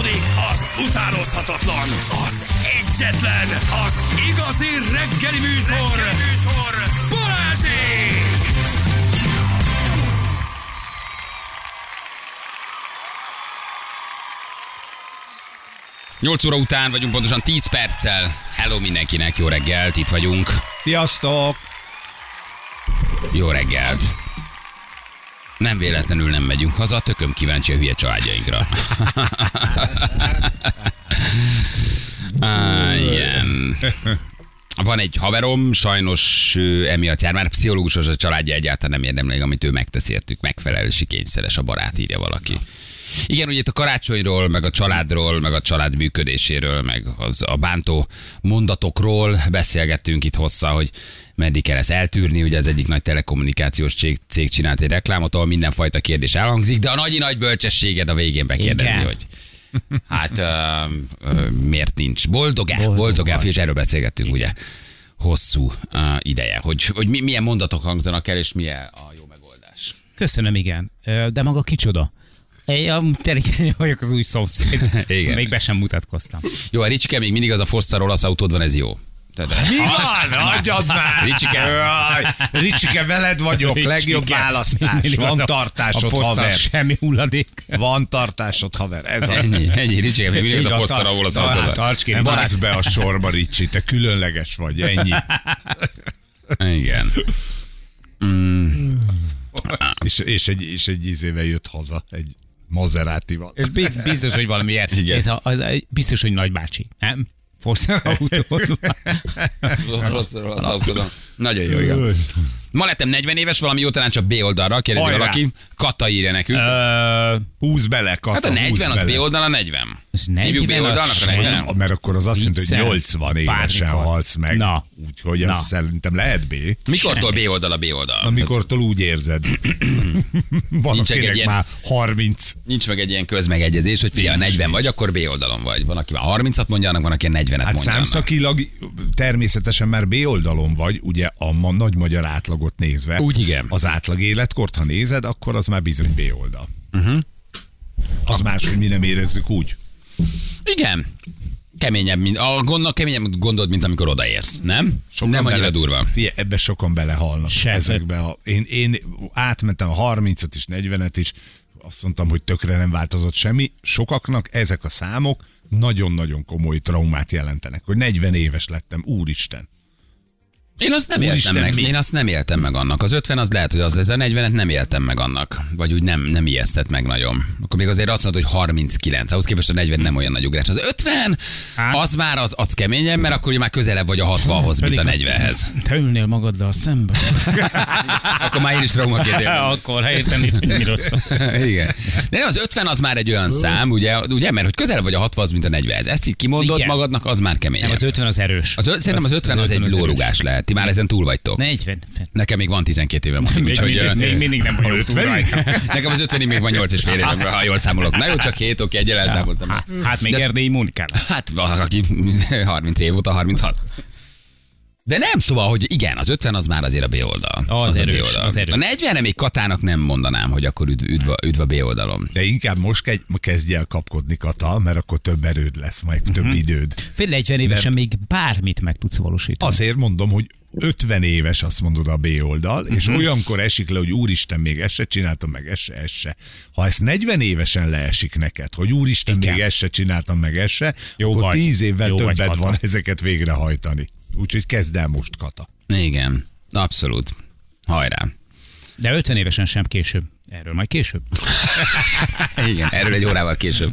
Folytatódik az utánozhatatlan, az egyetlen, az igazi reggeli műsor, reggeli műsor. Balázsék! 8 óra után vagyunk pontosan 10 perccel. Hello mindenkinek, jó reggelt, itt vagyunk. Sziasztok! Jó reggelt. Nem véletlenül nem megyünk haza, tököm kíváncsi a hülye családjainkra. ah, igen. Van egy haverom, sajnos ő emiatt jár, már pszichológusos a családja egyáltalán nem érdemli, amit ő megtesz értük, megfelelési kényszeres a barát, írja valaki. Igen, ugye itt a karácsonyról, meg a családról, meg a család működéséről, meg az a bántó mondatokról beszélgettünk itt hossza, hogy meddig kell ezt eltűrni. Ugye az egyik nagy telekommunikációs cég, cég csinált egy reklámot, ahol mindenfajta kérdés elhangzik, de a nagy nagy bölcsességed a végén bekérdezi, Igen. hogy hát ö, ö, miért nincs? Boldog-e? Boldog Boldog-e? vagy. És erről beszélgettünk ugye hosszú uh, ideje, hogy, hogy mi, milyen mondatok hangzanak el, és milyen a jó megoldás. Köszönöm, igen. De maga kicsoda? Én a terékeny vagyok az új szomszéd. Igen. Még be sem mutatkoztam. Jó, a Ricske, még mindig az a fosszar olasz autód van, ez jó. Tehát, Mi van? Hagyjad már! Ricsike. Jaj, Ricsike, veled vagyok. Ricsike. Legjobb választás. Az Van tartásod, a haver. Semmi hulladék. Van tartásod, haver. Ez az. ennyi, ennyi, Ricske, még mindig az Így a fosszar olasz tar- autód. Tarts ki, Nem barát. állsz be a sorba, Ricsi, te különleges vagy, ennyi. Igen. És, és, egy, és egy ízével jött haza, egy Maserati-val. És biz- biztos, hogy valamiért. Igen. Ez a, az, biztos, hogy nagybácsi. Nem? Van. Fosszar olasz autód van. Nagyon jó, igen. Ma lettem 40 éves, valami jó talán csak B oldalra, kérdezi Hajrá. valaki. Kata írja nekünk. Ö, Húz bele, Kata, Hát a 40 húz az bele. B oldal a 40. Ez Hívjuk B 40 az oldalnak a sem. 40 Nem, mert akkor az azt jelenti, hogy Viccelsz. 80 évesen halsz meg. Na. Úgyhogy Na. szerintem lehet B. Mikortól B oldal a B oldal? Amikortól úgy érzed. Van Nincs egy akinek ilyen- már 30. Nincs meg egy ilyen közmegegyezés, hogy figyelj, ha 40 vagy, akkor B oldalon vagy. Van, aki már 30-at mondja, annak van, aki a 40-et Hát mondja. annak. számszakilag természetesen már B oldalon vagy, ugye a ma nagy magyar átlagot nézve. Úgy igen. Az átlag életkort, ha nézed, akkor az már bizony B oldal. Uh-huh. Az más, hogy mi nem érezzük úgy. Igen. Keményebb, mint, a gondol, keményebb gondod, mint amikor odaérsz, nem? Sokan nem annyira bele- durva. Figyelj, ebbe sokan belehalnak. Se. Ezekbe a, én, én átmentem a 30-at is, 40-et is, azt mondtam, hogy tökre nem változott semmi. Sokaknak ezek a számok nagyon-nagyon komoly traumát jelentenek, hogy 40 éves lettem, úristen. Én azt nem Úristen, éltem meg. mi? Én azt nem éltem meg annak. Az 50 az lehet, hogy az lesz, a 40-et nem éltem meg annak. Vagy úgy nem, nem ijesztett meg nagyon. Akkor még azért azt mondod, hogy 39. Ahhoz képest a 40 nem olyan nagy ugrás. Az 50, Hát. az már az, az keményebb, mert akkor már közelebb vagy a 60-hoz, mint a 40-hez. Te ülnél magaddal szembe. Akkor már én is trauma Akkor ha értem, hogy miről. Igen. De nem, az 50 az már egy olyan szám, ugye, ugye mert hogy közel vagy a 60 az, mint a 40 Ezt így kimondod Igen. magadnak, az már kemény. Nem, az 50 az erős. az, szerintem az 50 az, egy erős. lórugás lehet. Ti már ezen túl vagytok. 40. Nekem még van 12 éve mondjuk, Még, úgyhogy... még, még, mindig nem vagyok túl 50-ig? rajta. Nekem az 50 még van 8 és fél évem, ha jól számolok. Na jó, csak 7, oké, egyel elszámoltam. Hát, hát még erdélyi Mónikál. Hát, aki 30 év óta 36. De nem, szóval, hogy igen, az 50 az már azért a B oldal. Az a erős, B oldal. az erős. A 40 még Katának nem mondanám, hogy akkor üdv, üdv, üdv a B oldalon. De inkább most kezd, kezdj el kapkodni, Kata, mert akkor több erőd lesz, majd Mhm. több időd. Fél 40 évesen még bármit meg tudsz valósítani. Azért mondom, hogy 50 éves, azt mondod a B oldal, és Mhm. olyankor esik le, hogy úristen, még ezt se csináltam, meg ezt se, ezt se. Ha ezt 40 évesen leesik neked, hogy úristen, Igen. még ezt se csináltam, meg ezt se, Jó akkor vagy. 10 évvel Jó vagy, többet Kata. van ezeket végrehajtani. Úgyhogy kezd el most, Kata. Igen, abszolút. Hajrá. De 50 évesen sem később. Erről majd később. Igen, erről egy órával később.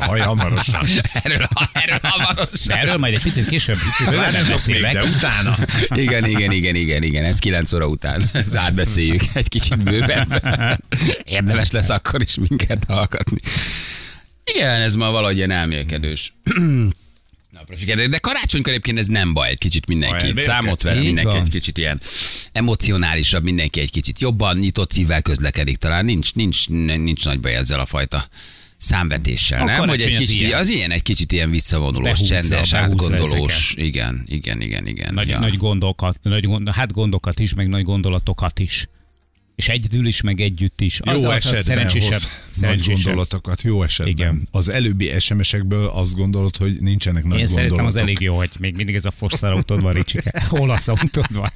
Haj, hamarosan. erről, erről hamarosan. De erről majd egy picit később. Picit Várjatok még, beszélek. de utána. Igen, igen, igen, igen, igen, ez 9 óra után. Ezt átbeszéljük egy kicsit bővebben. Érdemes lesz akkor is minket hallgatni. Igen, ez ma valahogy ilyen elmélkedős. Napra sikerült. De karácsonykor egyébként ez nem baj, egy kicsit mindenki elmélkedsz? számot Így mindenki van. egy kicsit ilyen emocionálisabb, mindenki egy kicsit jobban, nyitott szívvel közlekedik. Talán nincs, nincs, nincs nagy baj ezzel a fajta számvetéssel, A nem? Hogy egy az kicsit, ilyen. az ilyen egy kicsit ilyen visszavonulós, Behúzza, csendes, behúzza átgondolós. Igen, igen, igen, igen. Nagy, ja. nagy gondokat, nagy gond, hát gondokat is, meg nagy gondolatokat is. És egyedül is, meg együtt is. Az, jó az, az esetben szerencsésebb. hoz nagy szerencsésebb. gondolatokat, jó esetben. Igen. Az előbbi SMS-ekből azt gondolod, hogy nincsenek nagy Én gondolatok. szerintem az elég jó, hogy még mindig ez a Forszar autód van, Ricsike. Olasz autód van.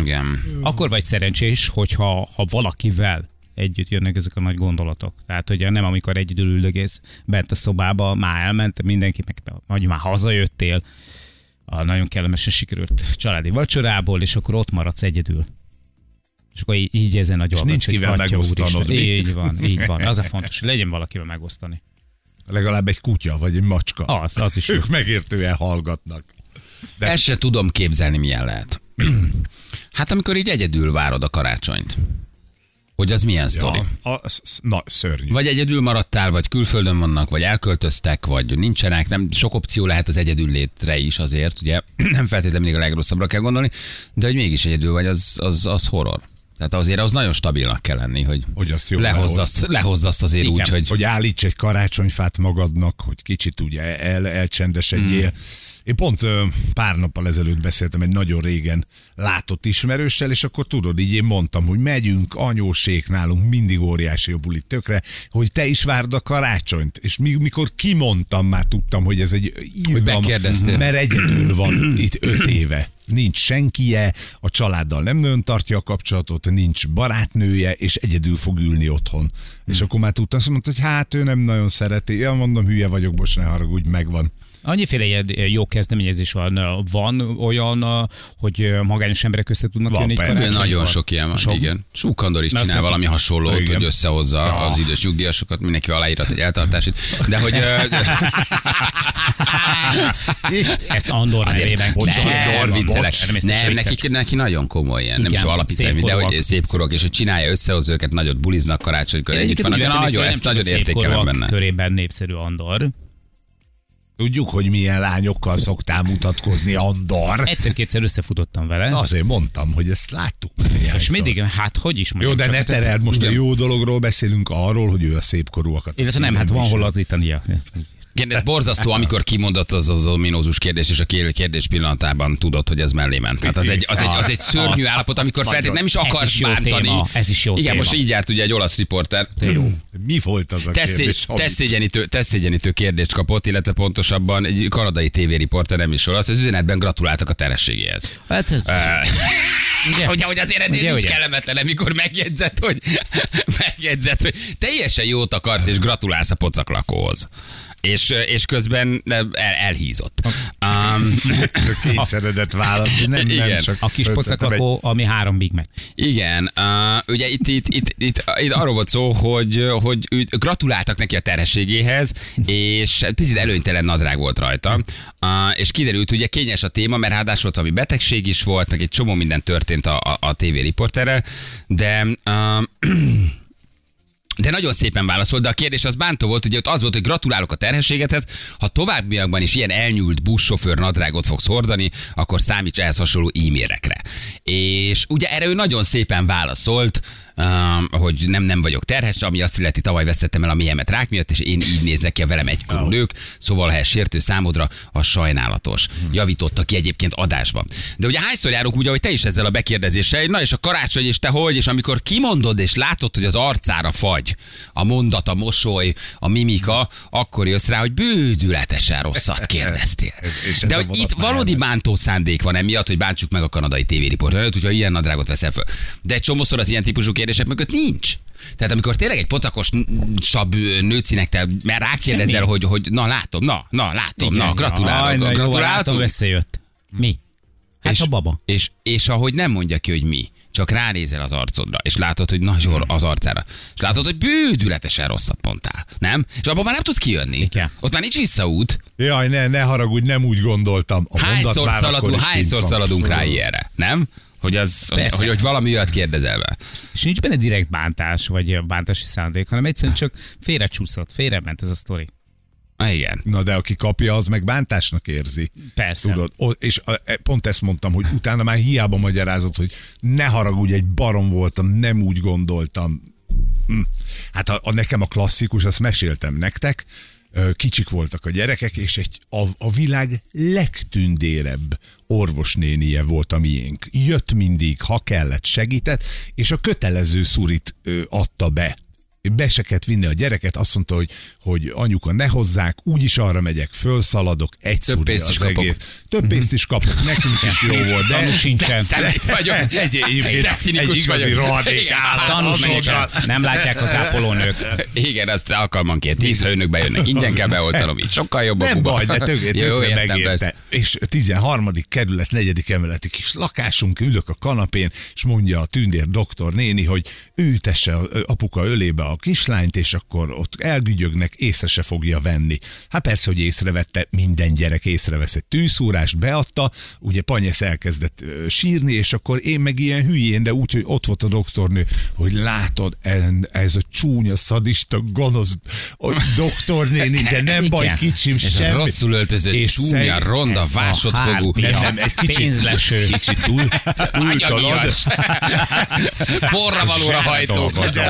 Igen. Akkor vagy szerencsés, hogyha ha valakivel együtt jönnek ezek a nagy gondolatok. Tehát, hogy nem amikor egyedül üldögész bent a szobába, már elment mindenki, meg vagy már hazajöttél, a nagyon kellemesen sikerült családi vacsorából, és akkor ott maradsz egyedül. És akkor így, így ezen a gyalmat, nincs kivel megosztanod? Így van, így van. Az a fontos, hogy legyen valakivel megosztani. Legalább egy kutya, vagy egy macska. Az, az is jó. Ők megértően hallgatnak. De- Ezt se tudom képzelni, milyen lehet. Hát amikor így egyedül várod a karácsonyt. Hogy az milyen sztori. Ja, a, sz- na, szörnyű. Vagy egyedül maradtál, vagy külföldön vannak, vagy elköltöztek, vagy nincsenek, nem sok opció lehet az egyedül létre is azért, ugye nem feltétlenül mindig a legrosszabbra kell gondolni, de hogy mégis egyedül vagy, az, az, az horror. Tehát azért az nagyon stabilnak kell lenni, hogy, Hogy azt lehozz azt, lehozz azt azért Igen. úgy, hogy hogy állíts egy karácsonyfát magadnak, hogy kicsit ugye el, elcsendesedjél. Mm. Én pont pár nappal ezelőtt beszéltem egy nagyon régen látott ismerőssel, és akkor tudod, így én mondtam, hogy megyünk, anyósék nálunk, mindig óriási a buli tökre, hogy te is várd a karácsonyt. És mi, mikor kimondtam, már tudtam, hogy ez egy megkérdeztél. mert egyedül van itt öt éve. Nincs senkije, a családdal nem nagyon tartja a kapcsolatot, nincs barátnője, és egyedül fog ülni otthon. És akkor már tudtam, azt mondta, hogy hát ő nem nagyon szereti. Ja, mondom, hülye vagyok, most ne haragudj, megvan. Annyiféle ilyen jó kezdeményezés van. Van olyan, hogy magányos emberek össze tudnak Van, jönni egy nagyon sok ilyen van, Sok? igen. Súkandor is Na, csinál valami hasonlót, Igen. hogy összehozza Ja. az idős nyugdíjasokat, mindenki aláírat egy eltartásit. De hogy... Ezt Andor nevében nem, Andor viccelek. Nem, neki, neki nagyon komoly ilyen, nem is alapítani, de hogy szépkorok, és hogy csinálja összehozza őket, nagyot buliznak karácsonykor, együtt vannak. Nagyon, ezt nagyon a értékelem benne. körében népszerű Andor. Tudjuk, hogy milyen lányokkal szoktál mutatkozni, Andor. Egyszer-kétszer összefutottam vele. Na, azért mondtam, hogy ezt láttuk. és mindig, hát hogy is Jó, mondjam, de csak ne hát- tereld, most a Igen. jó dologról beszélünk arról, hogy ő a szépkorúakat. a Illetve nem, hát van hol lazítania. Igen, ez borzasztó, amikor kimondott az az ominózus kérdés, és a kérdés- kérdés pillanatában tudod, hogy ez mellé ment. Hát az egy, az egy, az egy szörnyű Az- állapot, amikor feltétlenül nem is Ez akarsz is jó bántani. téma, ez is jó Igen, téma. most így járt ugye egy olasz riporter. Mi volt az a Teszé, kérdés? teszégyenítő, teszégyenítő kérdést kapott, illetve pontosabban egy kanadai tévériporter, nem is olasz, az üzenetben gratuláltak a terességéhez. Hát ez... Ugye, hogy, hogy azért ennél Ugye, nincs ugye? kellemetlen, amikor megjegyzett, hogy, megjegyzett, hogy teljesen jót akarsz, és gratulálsz a pocaklakóhoz. És, és közben el, elhízott. Um, Kényszeredett válasz, hogy nem, nem Igen. csak... A kis összetem egy- pocakakó, ami három Big Mac. Igen, uh, ugye itt, itt, itt, itt, itt arról volt szó, hogy, hogy gratuláltak neki a terhességéhez, és picit előnytelen nadrág volt rajta, uh, és kiderült, ugye kényes a téma, mert ráadásul valami betegség is volt, meg egy csomó minden történt a, a, a TV riporterrel, de uh, de nagyon szépen válaszolt, de a kérdés az bántó volt, ugye ott az volt, hogy gratulálok a terhességedhez, ha továbbiakban is ilyen elnyúlt buszsofőr nadrágot fogsz hordani, akkor számíts ehhez hasonló e-mailekre. És ugye erre ő nagyon szépen válaszolt, hogy nem, nem vagyok terhes, ami azt illeti, tavaly vesztettem el a méhemet rák miatt, és én így nézek ki a velem egykorú nők, szóval ha ez sértő számodra, a sajnálatos. Javította ki egyébként adásban. De ugye hányszor járunk úgy, ahogy te is ezzel a bekérdezéssel, na és a karácsony, és te hogy, és amikor kimondod, és látod, hogy az arcára fagy a mondat, a mosoly, a mimika, akkor jössz rá, hogy bődületesen rosszat kérdeztél. Ez- ez De hogy itt valódi bántó szándék van emiatt, hogy bántsuk meg a kanadai tévériportert, hogyha ilyen nadrágot veszel föl. De csomószor az ilyen típusú kérdések mögött nincs. Tehát amikor tényleg egy pocakos n- sabb nőcinek te mert rákérdezel, hogy, hogy na látom, na, na látom, na Igen. gratulálok, Aj, na, jó, látom, gratulálok. összejött. Mi? Hát És- a baba. És, és ahogy nem mondja ki, hogy mi, csak ránézel az arcodra, és látod, hogy nagyon az arcára, és látod, hogy bődületesen rosszat mondtál, nem? És abban már nem tudsz kijönni. Igen. Ott már nincs visszaút. Jaj, ne, ne haragudj, nem úgy gondoltam. A Hányszor, szaladunk, hányszor szaladunk rá ilyenre, nem? Hogy, az, hogy, Persze. hogy, hogy valami olyat kérdezel be. És nincs benne direkt bántás, vagy bántási szándék, hanem egyszerűen csak félrecsúszott, félrement ez a sztori. Ah, igen. Na de aki kapja, az meg bántásnak érzi. Persze. Tudod, o, és a, e, pont ezt mondtam, hogy utána már hiába magyarázott, hogy ne haragudj, egy barom voltam, nem úgy gondoltam. Hm. Hát a, a nekem a klasszikus, azt meséltem nektek, kicsik voltak a gyerekek, és egy, a, a világ legtündérebb orvosnénie volt a miénk. Jött mindig, ha kellett, segített, és a kötelező szurit adta be be se kellett vinni a gyereket, azt mondta, hogy, hogy anyuka ne hozzák, úgyis arra megyek, fölszaladok, egy Több pénzt az is kapok. egész. Több pénzt is kapok, nekünk is jó volt, de Tanú sincsen. Szemét vagyok. egy, egyébként egy igazi rohadék állat. Sincsen. Nem látják az ápolónők. Igen, azt alkalmanként tíz, ha önök bejönnek, ingyen kell beoltanom, így sokkal jobb a Nem baj, de értem, megérte. És 13. kerület, 4. emeleti kis lakásunk, ülök a kanapén, és mondja a tündér doktor néni, hogy ő tesse a- apuka ölébe a kislányt, és akkor ott elgügyögnek, észre se fogja venni. Hát persze, hogy észrevette, minden gyerek észrevesz egy tűszúrást, beadta, ugye Panyesz elkezdett sírni, és akkor én meg ilyen hülyén, de úgy, hogy ott volt a doktornő, hogy látod, en- ez a csúnya, szadista, gonosz a doktornéni, de nem baj, Igen. kicsim, Ez a semmi. rosszul öltözött, És csúnya, szeg- ronda, ez a vásodfogú. nem, nem, egy kicsit, Pénzleső. kicsit túl, túl talad. Porra valóra hajtó. dolgozó.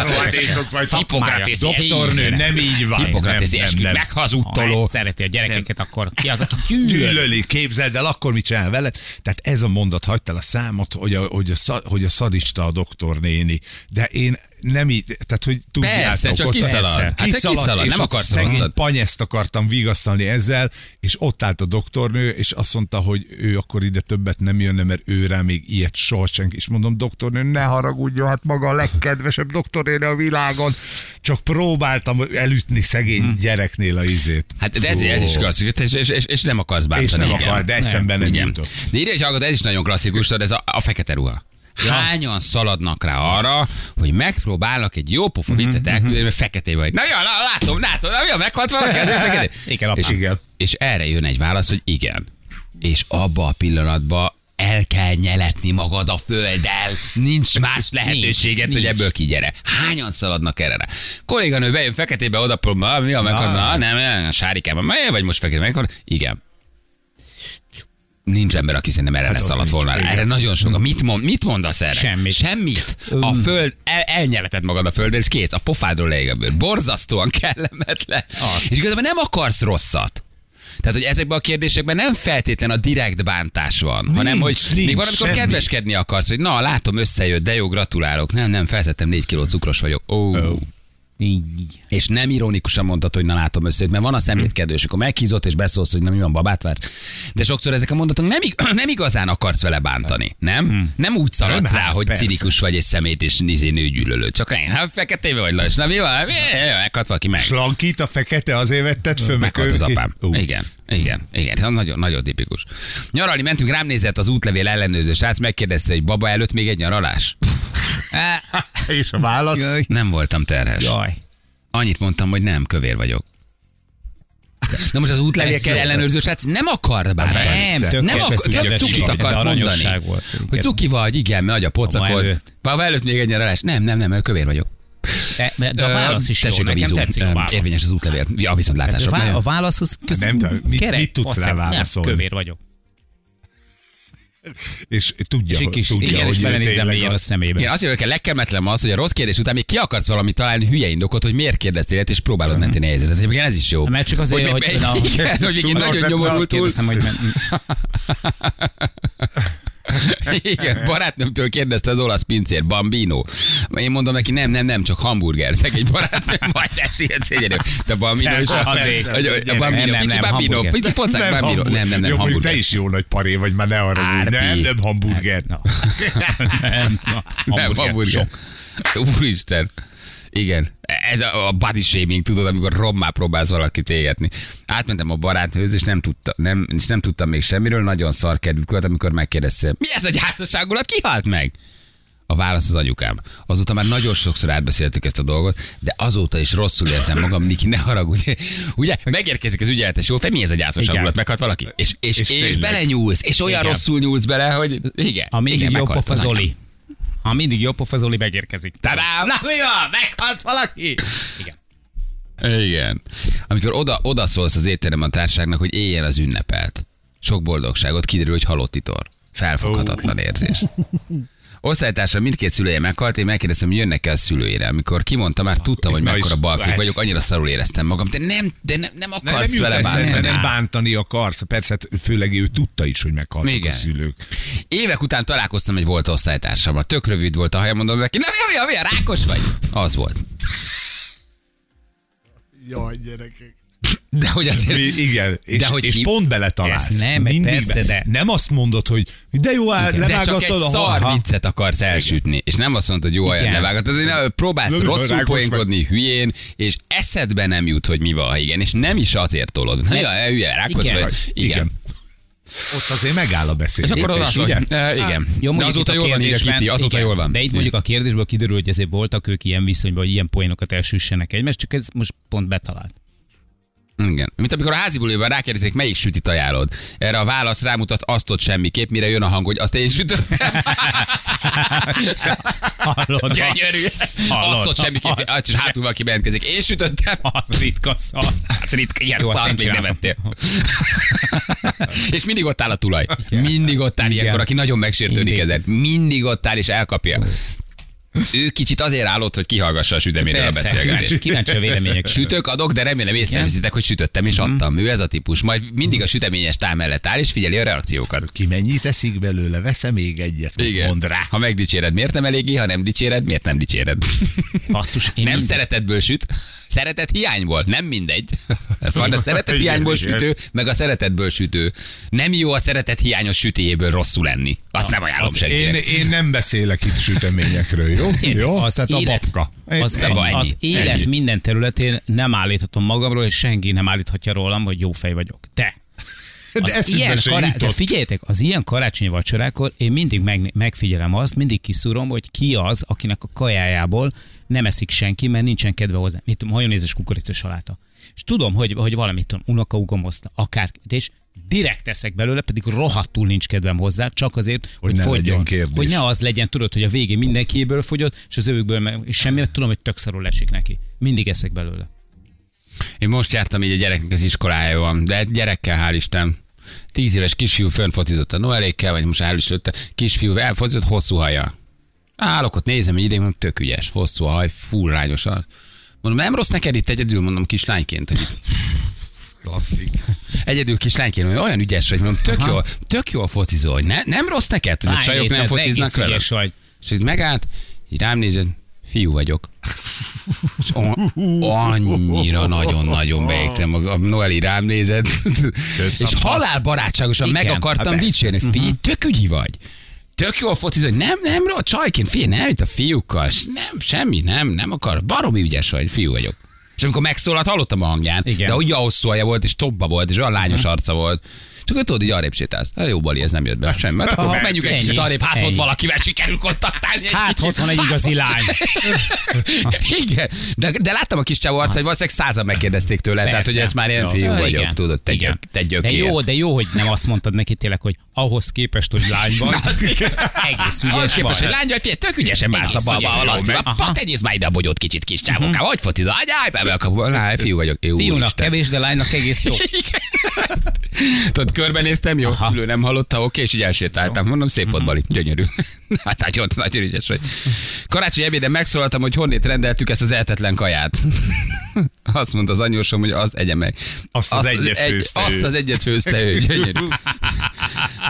Hippokratész. Doktornő, nem így van. Hippokratész nem, eskü nem, nem. Ha meghazudtoló. ezt szereti a gyerekeket, akkor ki az, aki gyűlöl? Gyűlöli, képzeld el, akkor mit csinál veled? Tehát ez a mondat hagyta a számot, hogy a, hogy a, hogy a szadista a doktornéni. De én nem így, tehát hogy tudjátok. Persze, csak ott- kiszalad. Hát te kiszalad, és nem akarsz szegény rosszat. Akartam vigasztalni ezzel, és ott állt a doktornő, és azt mondta, hogy ő akkor ide többet nem jönne, mert ő rá még ilyet soha senki. És mondom, doktornő, ne haragudjon, hát maga a legkedvesebb doktornő a világon. Csak próbáltam elütni szegény Hm. gyereknél a izét. Hát de ez, ez is klasszikus, és, és, és, és nem akarsz bántani. És nem akar, de eszembe nem Igen. jutott. De írja egy hallgató, ez is nagyon klasszikus, tudod, ez a, a fekete ruha. Hányan szaladnak rá arra, hogy megpróbálnak egy jó pofa Mhm, viccet elküldeni, mert fekete vagy. Na jó, lá- látom, látom, na jó, meghalt valaki, ezért fekete. Igen, és, Igen. és erre jön egy válasz, hogy igen. És abba a pillanatban el kell nyeletni magad a földdel. Nincs más lehetőséged, hogy nincs. ebből kigyere. Hányan szaladnak erre rá? Kolléganő bejön feketébe, oda próbál, mi a meghalt? Na, nem, nem, sárikában, vagy most fekete meghalt? Igen. Nincs ember, aki szerintem erre Hát az szaladt nincs, volna. igen. Erre nagyon sokan. Mit, mond, mit mondasz erre? Semmit. Semmit. A föld, el, elnyeleted magad a földön, és kész. A pofádról leég a bőr. Borzasztóan kellemetlen. Azt. És igazából nem akarsz rosszat. Tehát, hogy ezekben a kérdésekben nem feltétlen a direkt bántás van, nincs, hanem hogy nincs, még van, amikor semmi. kedveskedni akarsz, hogy na, látom, összejött, de jó, gratulálok. Nem, nem, felszedtem négy kiló cukros vagyok. Ó. Ó. Így. És nem ironikusan mondtad, hogy na látom összejött, mert van a szemétkedő, és akkor meghízott, és beszólsz, hogy nem mi van, babát vársz. De sokszor ezek a mondatok nem, ig- nem igazán akarsz vele bántani, nem? Nem úgy szaladsz rá, hát, hogy persze. cinikus vagy, és szemét, és nizé nőgyűlölő. Csak ennyi, hát feketébe vagy lass. Na mi van? Mi? Meghalt valaki meg. Slankit a fekete azért vetted föl, meg az apám. Ú. Igen, igen, igen. Ez Nagyon, nagyon tipikus. Nyaralni mentünk, rám nézett az útlevél ellenőrző srác, megkérdezte, hogy baba előtt még egy nyaralás. És a válasz? Jaj. Nem voltam terhes. Jaj. Annyit mondtam, hogy nem, kövér vagyok. Na most az útlevélkel jó. ellenőrző srác nem akar bántani. Nem, nem akar, cukit akart mondani. volt. Hogy cuki vagy, igen, nagy a pocak Baba volt. előtt. Még egy nyaralás. Nem, nem, nem, kövér vagyok. De, de a válasz is jó, Tessék a nekem vízum. tetszik a válasz. Érvényes az útlevél. Ja, Hát viszontlátásra. a, Nagyon- a válasz az köszönöm. Nem, de mit- mit tudsz rá válaszolni? Nem, kövér vagyok. És tudja, És hogy, kis, tudja, igen, és hogy ő belenézem mélyen a az. szemébe. Igen, azt mondjuk, hogy a legkelmetlen az, hogy a rossz kérdés után még ki akarsz valamit találni hülye indokot, hogy miért kérdeztél és próbálod menteni a helyzetet. Egyébként ez is jó. Mert csak azért, hogy, hogy, na, igen, hogy Tudod, nagyon nyomorultul. kérdeztem, hogy Igen, barátnőmtől kérdezte az olasz pincér, Bambino. Én mondom neki, nem, nem, nem, csak hamburger. Szegény barátnőm, majd esélyed szégyenő. De Bambino is a, a, Bambino, nem, pici Bambino, hamburger. pici pocak Nem, Bambino. Nem, nem, nem, hamburger. te is jó nagy paré vagy, már ne arra. Nem, nem hamburger. Nem, hamburger. Sok. Úristen. Igen, ez a, a body shaming, tudod, amikor rommá próbálsz valakit égetni. Átmentem a barátnőhöz, és nem, tudta, nem, és nem tudtam még semmiről, nagyon szar kedvük volt, amikor megkérdezte, mi ez a gyászosságulat, ki halt meg? A válasz az anyukám. Azóta már nagyon sokszor átbeszéltük ezt a dolgot, de azóta is rosszul érzem magam, Niki, ne haragudj. Ugye, megérkezik az ügyeletes jó, mi ez a gyászosságulat, Igen. meghalt valaki? És, és, és, És belenyúlsz, és olyan Igen. rosszul nyúlsz bele, hogy igen. Mindig igen, jobb pofa. Zoli. Ha mindig jobb pofa Zoli megérkezik. Tadám! Na mi van? Meghalt valaki? Igen. Igen. Amikor oda, oda szólsz az étterem a társágnak, hogy éljen az ünnepelt. Sok boldogságot, kiderül, hogy halott itor. Felfoghatatlan érzés. Osztálytársam mindkét szülője meghalt, én megkérdeztem, hogy jönnek-e a szülőire. Amikor kimondta, már tudtam, hogy mekkora balfék vagyok, annyira szarul éreztem magam. De nem, de nem, nem Ne, akarsz nem jut vele bántani. nem bántani akarsz. Persze, hát főleg ő tudta is, hogy meghaltak Igen. a szülők. Évek után találkoztam egy volt osztálytársammal. Tök rövid volt a haja, mondom neki, na mi, mi, rákos vagy? Az volt. Jaj, gyerekek. De hogy azért... Mi, igen, és, De hogy és ki- pont beletalálsz. Ezt nem, persze, be- de- Nem azt mondod, hogy de jó, áll, De csak egy levágattad a szar hal. viccet akarsz elsütni, és nem azt mondod, hogy jó Igen. levágod. Tehát próbálsz Nem, rosszul poénkodni hülyén, és eszedbe nem jut, hogy mi van, ha igen, és nem is azért tolod. Na, ja, hülye, rákos Igen. vagy. Igen. Igen. Ott azért megáll a És beszélgetés, akkor az ugye? hogy, e, igen. Jó, De azóta jól van, írja Kiti, azóta igen, jól van. De itt mondjuk a kérdésből kiderül, hogy ezért voltak ők ilyen viszonyban, hogy ilyen poénokat elsüssenek egymást, csak ez most pont betalált. Igen. Mint amikor a házi buliban rákérdezik, melyik sütit ajánlod. Erre a válasz rámutat azt ott semmiképp, mire jön a hang, hogy azt én sütöttem. Hallod? Gyönyörű. Hallod? Azt ott semmiképp. Az- Az, és hátul valaki bejelentkezik. Én sütöttem. Az ritka szar. Hát ritka, ilyen Jó, azt én még nem ettél. és mindig ott áll a tulaj. Mindig ott áll ilyenkor, aki nagyon megsértődik ezen. Mindig ott áll és elkapja. Ő kicsit azért állott, hogy kihallgassa a süteméről a beszélgetést. kíváncsi, a vélemények. Sütök, adok, de remélem észreveszitek, hogy sütöttem és adtam. Ő ez a típus. Majd mindig a süteményes tál mellett áll és figyeli a reakciókat. Ki mennyit eszik belőle, veszem még egyet, Igen. mond rá. Ha megdicséred, miért nem eléggé, ha nem dicséred, miért nem dicséred? Basszus, én nem minden- szeretetből süt, szeretet hiányból, nem mindegy. Van a szeretet hiányból sütő, meg a szeretetből sütő. Nem jó a szeretet hiányos sütéjéből rosszul lenni. Azt nem ajánlom az senkinek. Én, én nem beszélek itt süteményekről, jó? jó? az Tehát a babka. az, Ennyi. az, az élet Ennyi. minden területén nem állíthatom magamról, és senki nem állíthatja rólam, hogy jó fej vagyok. De De az eszünkbe ilyen kará... de figyeljetek, az ilyen karácsonyi vacsorákor én mindig meg, megfigyelem azt, mindig kiszúrom, hogy ki az, akinek a kajájából nem eszik senki, mert nincsen kedve hozzá. Tudom, majonézes kukoricás saláta. És tudom, hogy, hogy valamit tudom, unokahúgom hozta, akár, és direkt teszek belőle, pedig rohadtul nincs kedvem hozzá, csak azért, hogy, ne fogyjon. legyen kérdés. Hogy ne az legyen, tudod, hogy a végén mindenkiből fogyott, és az őkből meg, és semmi, mert tudom, hogy tök szarul esik neki. Mindig eszek belőle. Én most jártam így a gyereknek az iskolájában, de egy gyerekkel, hál' Isten. Tíz éves kisfiú fönfotizott a Noelékkel, vagy most el is lőtte. Kisfiú elfotizott hosszú haja. Állok ott, nézem egy ideig, tök ügyes, hosszú a haj, full rányosan. Mondom, nem rossz neked itt egyedül, mondom kislányként, hogy Klasszik. egyedül kislányként, hogy olyan ügyes vagy, mondom, tök jól, tök jól focizol, hogy ne, nem rossz neked, hogy a csajok nem fociznak vele. vagy. És így megállt, így rám nézett, fiú vagyok. És annyira nagyon-nagyon beégtem, a Noeli rám nézett, és halál barátságosan meg akartam hát dicsérni, figyelj, tök ügyi vagy. Tök jól focizol, hogy nem, nem, rossz, csajként, figyelj, nem itt a fiúkkal, nem, semmi, nem, nem akar, baromi ügyes vagy, fiú vagyok. És amikor megszólalt, hallottam a hangján, Igen. de olyan hosszú haja volt, és tobba volt, és olyan lányos arca volt. Csak tudod, így arrébb sétálsz. Hát jó, Bali, ez nem jött be semmi. Hát, ha menjünk egy kicsit arrébb, hát ott ennyi. valakivel sikerül kontaktálni egy Hát, kicsit. ott van egy igazi lány. Igen, de, de láttam a kis csávó arcát, hogy valószínűleg százan megkérdezték tőle, tehát Persze. hogy ez már ilyen fiú Ja, vagyok, igen. tudod, te, Igen. gyök, te De jó, de jó, hogy nem azt mondtad neki tényleg, hogy ahhoz képest, hogy lány vagy, egész Ahhoz ügyes képest, hogy lány vagy, figyelj, tök ügyesen bánsz a Egész balba Pa, tegyész már ide a bogyót kicsit kis csávóká, hogy focizol? Anyáj, be a kapuba, lány, fiú vagyok. Jó, Fiúnak Úristen. kevés, de lánynak egész jó. Tudod, körbenéztem, jó, Aha. szülő nem hallotta, oké, és így elsétáltam. Mondom, szép volt, Bali, gyönyörű. Hát nagyon, nagyon ügyes vagy. Karácsony ebéden megszólaltam, hogy honnét rendeltük ezt az eltetlen kaját. Azt mondta az anyósom, hogy az egye meg. Azt az egyet főzte Azt ő. az egyet főzte ő, gyönyörű.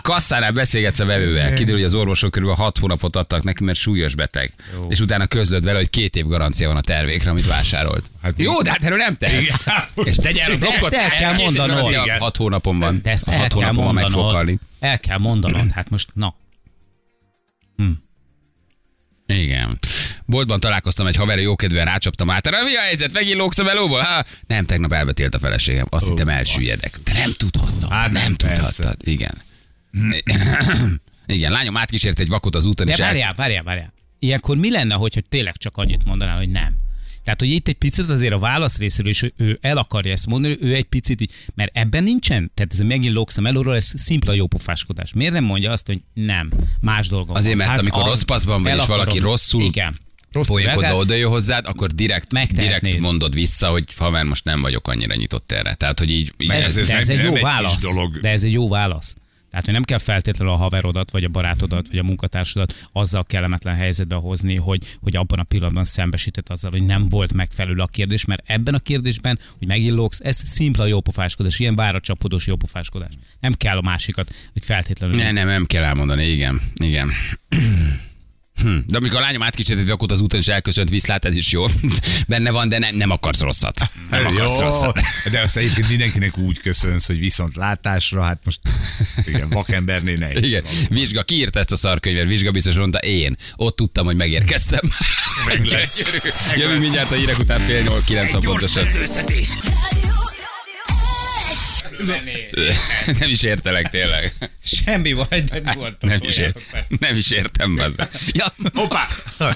Kasszánál beszélgetsz a vevővel. Kiderül, hogy az orvosok körülbelül 6 hónapot adtak neki, mert súlyos beteg. És utána közlöd vele, hogy két év garancia van a tervékre, amit vásárolt. Hát Jó, de hát erről nem tehetsz. És tegye el a blokkot. Ezt el kell mondanod. Hat hónapon van. De ezt A el hat kell hónapon van meg fog mondanod. El kell mondanod. Hát most, na. Igen. Boltban találkoztam egy haverja, jókedvűen rácsaptam át. Mi a helyzet? Megint lógsz a melóból? Ha? Nem, tegnap elbetélt a feleségem. Azt hittem elsüllyedek. De nem tudhattad. Hát nem persze. tudhattad. Igen. Igen, lányom átkísért egy vakot az úton, De és el... várjál, várjál, várjál. Ilyenkor mi lenne, hogyha tényleg csak annyit mondanál, hogy nem? Tehát, hogy itt egy picit azért a válasz részéről is ő- el akarja ezt mondani, ő egy picit, így- mert ebben nincsen, tehát ez megint lógsz a melóról, ez szimpla jópofáskodás. Miért nem mondja azt, hogy nem, más dolgom Azért, mert Hát amikor az- rossz paszban vagy, és valaki rosszul Igen. Rosszul poénkodva oda jön hozzád, akkor direkt, direkt mondod vissza, hogy haver, most nem vagyok annyira nyitott erre. Tehát, hogy így, így Ez, ez- ez ez egy jó válasz. dolog. De ez egy jó válasz. Tehát, hogy nem kell feltétlenül a haverodat, vagy a barátodat, vagy a munkatársadat azzal kellemetlen helyzetbe hozni, hogy, hogy abban a pillanatban szembesített azzal, hogy nem volt megfelelő a kérdés, mert ebben a kérdésben, hogy megillogsz, ez szimpla jópofáskodás, ilyen váracsapodós jópofáskodás. Nem kell a másikat, hogy feltétlenül. Ne, nem, nem kell elmondani, igen, igen. Hm. De amikor a lányom átkicsitetett akkor az úton is elköszönt viszlát, ez is jó. Benne van, de ne, nem akarsz rosszat. Nem akarsz Jó, rosszat. de azt egyébként mindenkinek úgy köszönsz, hogy viszont látásra, hát most igen, vakembernél nehéz. Igen, valóban. vizsga, ki írta ezt a szarkönyvet? Vizsga biztos mondta, én. Ott tudtam, hogy megérkeztem. Gyönyörű. Jövünk mindjárt a hírek után fél nyolc, kilenc pontosan. Szellőztetés. Nem is értelek tényleg. Semmi baj, de nyugodtan Nem is, ér, nem is értem. Az. Ja, Hoppá!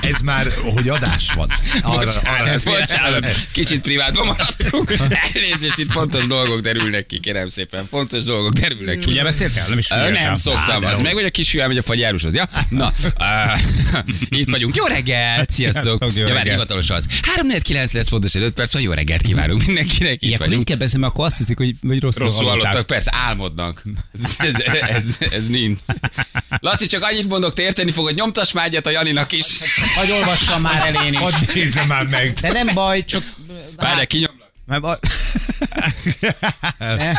Ez már, hogy adás van. Arra, arra Ez bocsánat, kicsit privátban maradtunk. Elnézést, itt fontos dolgok derülnek ki, kérem szépen. Fontos dolgok derülnek ki. Ugye beszéltél? Nem is figyeltem. nem szoktam, de az hogy- meg vagy a kisfiú elmegy a fagyárushoz, ja? Na, uh, itt vagyunk. Jó reggelt, sziasztok. Sziasztok, jó Ja, már reggelt. hivatalos az. 3 9 lesz pontosan 5 perc, jó reggelt kívánunk mindenkinek. Itt Ilyenkor vagyunk. inkább beszélni, akkor azt hiszik, hogy, hogy rosszul, Rosszul hallották. hallottak, persze, álmodnak. Ez, ez, ez, ez nincs. Laci, csak annyit mondok, te érteni fogod, nyomtass már egyet a Janinak is. Hagy olvassam már el én is. Hadd nézze már meg. De nem baj, csak... Várj, kinyomlak. Mert baj... Ne,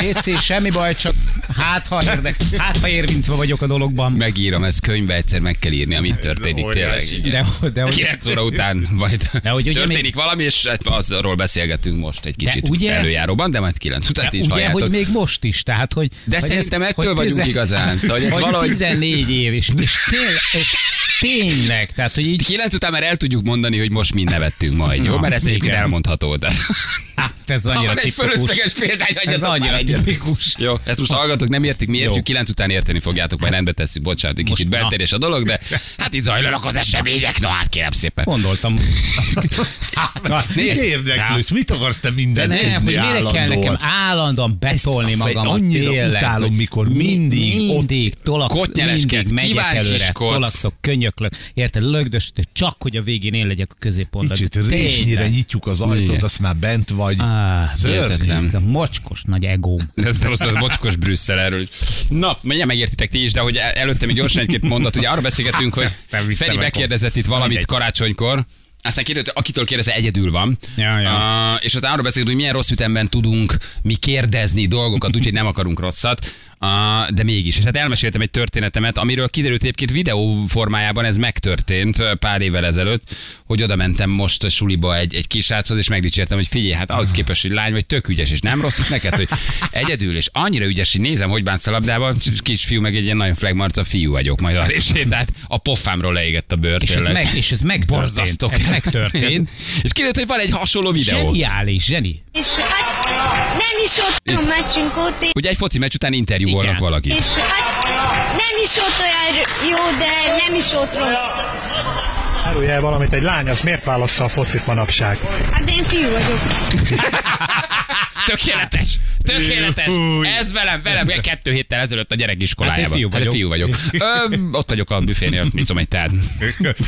Léci, semmi baj, csak hát ha, érdek, hát ha érvintve vagyok a dologban. Megírom, ezt könyvbe egyszer meg kell írni, amit történik tényleg. óriási. igen. De, de, hogy 9 óra után majd De hogy ugye történik még- valami, és hát azról beszélgetünk most egy kicsit ugye- előjáróban, de majd 9 után de is ugye, halljátok. hogy még most is, tehát, hogy... De hogy szerintem ettől hogy vagyunk igazán. Szóval, hogy ez hogy valahogy- 14 év, és, és, tényleg, és tényleg, tehát, hogy így... 9 után már el tudjuk mondani, hogy most mind nevettünk majd, jó? Na, Mert ez egyébként elmondható. De... Hát ez Ha annyira van egy tipikus. fölösleges példány, Ez annyira egyet. tipikus. Jó, ezt most hallgatok, nem értik, mi értjük. 9 után érteni fogjátok, majd rendbe tesszük, bocsánat, egy kicsit Most, na. belterjes a dolog, de hát itt zajlanak az események, no hát kérem szépen. Gondoltam. Hát, mit Nézd. érdeklődsz? Mit akarsz te De minden nem, hogy mire kell állandóan? nekem állandóan betolni magamat. annyira tényleg, utálom, mikor mindig ott- mindig tolaksz, Kotnyereskedsz, mindig megyek előre, tolakszok, könyöklök, érted, lögdös, csak hogy a végén én legyek a középpontban. Kicsit résnyire nyitjuk az ajtót, Igen. azt már bent vagy. Á. Ez a mocskos nagy egóm. Ez nem az, az mocskos Brüsszel erről. Na, mindjárt megértitek ti is, de hogy előtte még gyorsan egy-két mondat, ugye arra beszélgetünk, hogy nem viszem Feri el. bekérdezett itt valamit Mindegy. karácsonykor, aztán kérdezett, akitől kérdezze, egyedül van. Ja, ja. Uh, és aztán arról beszélünk, hogy milyen rossz ütemben tudunk mi kérdezni dolgokat, úgyhogy nem akarunk rosszat. Uh, de mégis. És hát elmeséltem egy történetemet, amiről kiderült egyébként videó formájában ez megtörtént pár évvel ezelőtt, hogy oda mentem most a suliba egy, egy kisráchoz, és megdicsértem, hogy figyelj, hát ahhoz képest, hogy lány vagy tök ügyes, és nem rossz itt neked, hogy egyedül, és annyira ügyes, hogy nézem, hogy bánsz a labdával, és kisfiú, meg egy ilyen nagyon flagmarca fiú vagyok, majd arra is tehát a pofámról leégett a bőr. És ez, meg, és ez megtörtént. Ez megtörtént. és kiderült, hogy van egy hasonló videó. Zseniális, zseni. És hát nem is ott a meccsünk óta, Ugye egy foci meccs után interjúolnak valakit. és hát nem is ott olyan jó, de nem is ott rossz. Árulj el valamit, egy lány az miért válassza a focit manapság? Hát de én fiú vagyok. Tökéletes! Tökéletes! Ez velem, velem, kettő héttel ezelőtt a gyerekiskolájában. Hát fiú Hát én vagyok. fiú vagyok. Ö, ott vagyok a büfénél, iszom egy teát.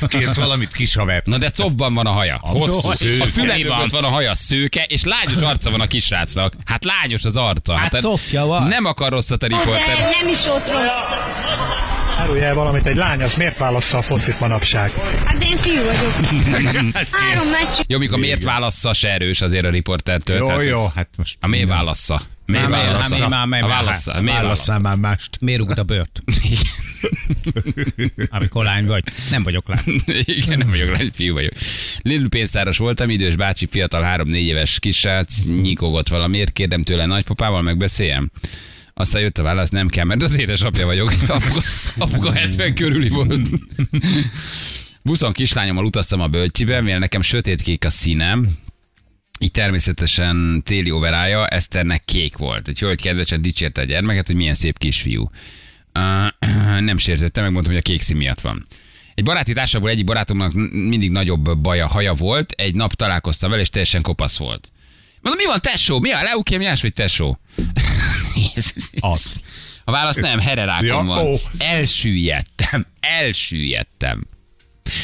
Kérsz valamit, kis haver. Na de cobban van a haja. Hosszú. szőke. A füle Mi van? a haja szőke, és lányos arca van a kisrácnak. Hát lányos az arca. Hát cofja van. Nem akar rosszat a riporter. nem is ott rossz. Árulj el valamit, egy lány az miért válassza a focit manapság? Hát de én fiú vagyok. Három meccs Jó, mikor miért válassza se erős azért a riportertől. Jó, tehát jó, hát most... A miért válassza? Miért válassza? válassza. Válasszál válassza? már mást. Miért rúgod a bört? Amikor lány vagy. Nem vagyok lány. Igen, nem vagyok lány, fiú vagyok. Lidl pénztáros voltam, idős bácsi, fiatal, három-négy éves kisrác, nyikogott valamiért, kérdem tőle nagypapával megbeszéljem. Aztán jött a válasz, nem kell, mert az édesapja vagyok. Apuka, apuka 70 körüli volt. Buszon kislányommal utaztam a bölcsibe, mivel nekem sötétkék a színem, így természetesen téli overája, Eszternek kék volt. Egy hölgy kedvesen dicsérte a gyermeket, hogy milyen szép kisfiú. Uh, nem sértődtem, megmondtam, hogy a kék szín miatt van. Egy baráti társából egyik barátomnak mindig nagyobb baja haja volt, egy nap találkoztam vele, és teljesen kopasz volt. Mondom, mi van, tesó? Mi a leukémiás, vagy tesó? Jézus. Az. A válasz nem, hererákom Ja, van. ó. Elsüllyedtem, elsüllyedtem.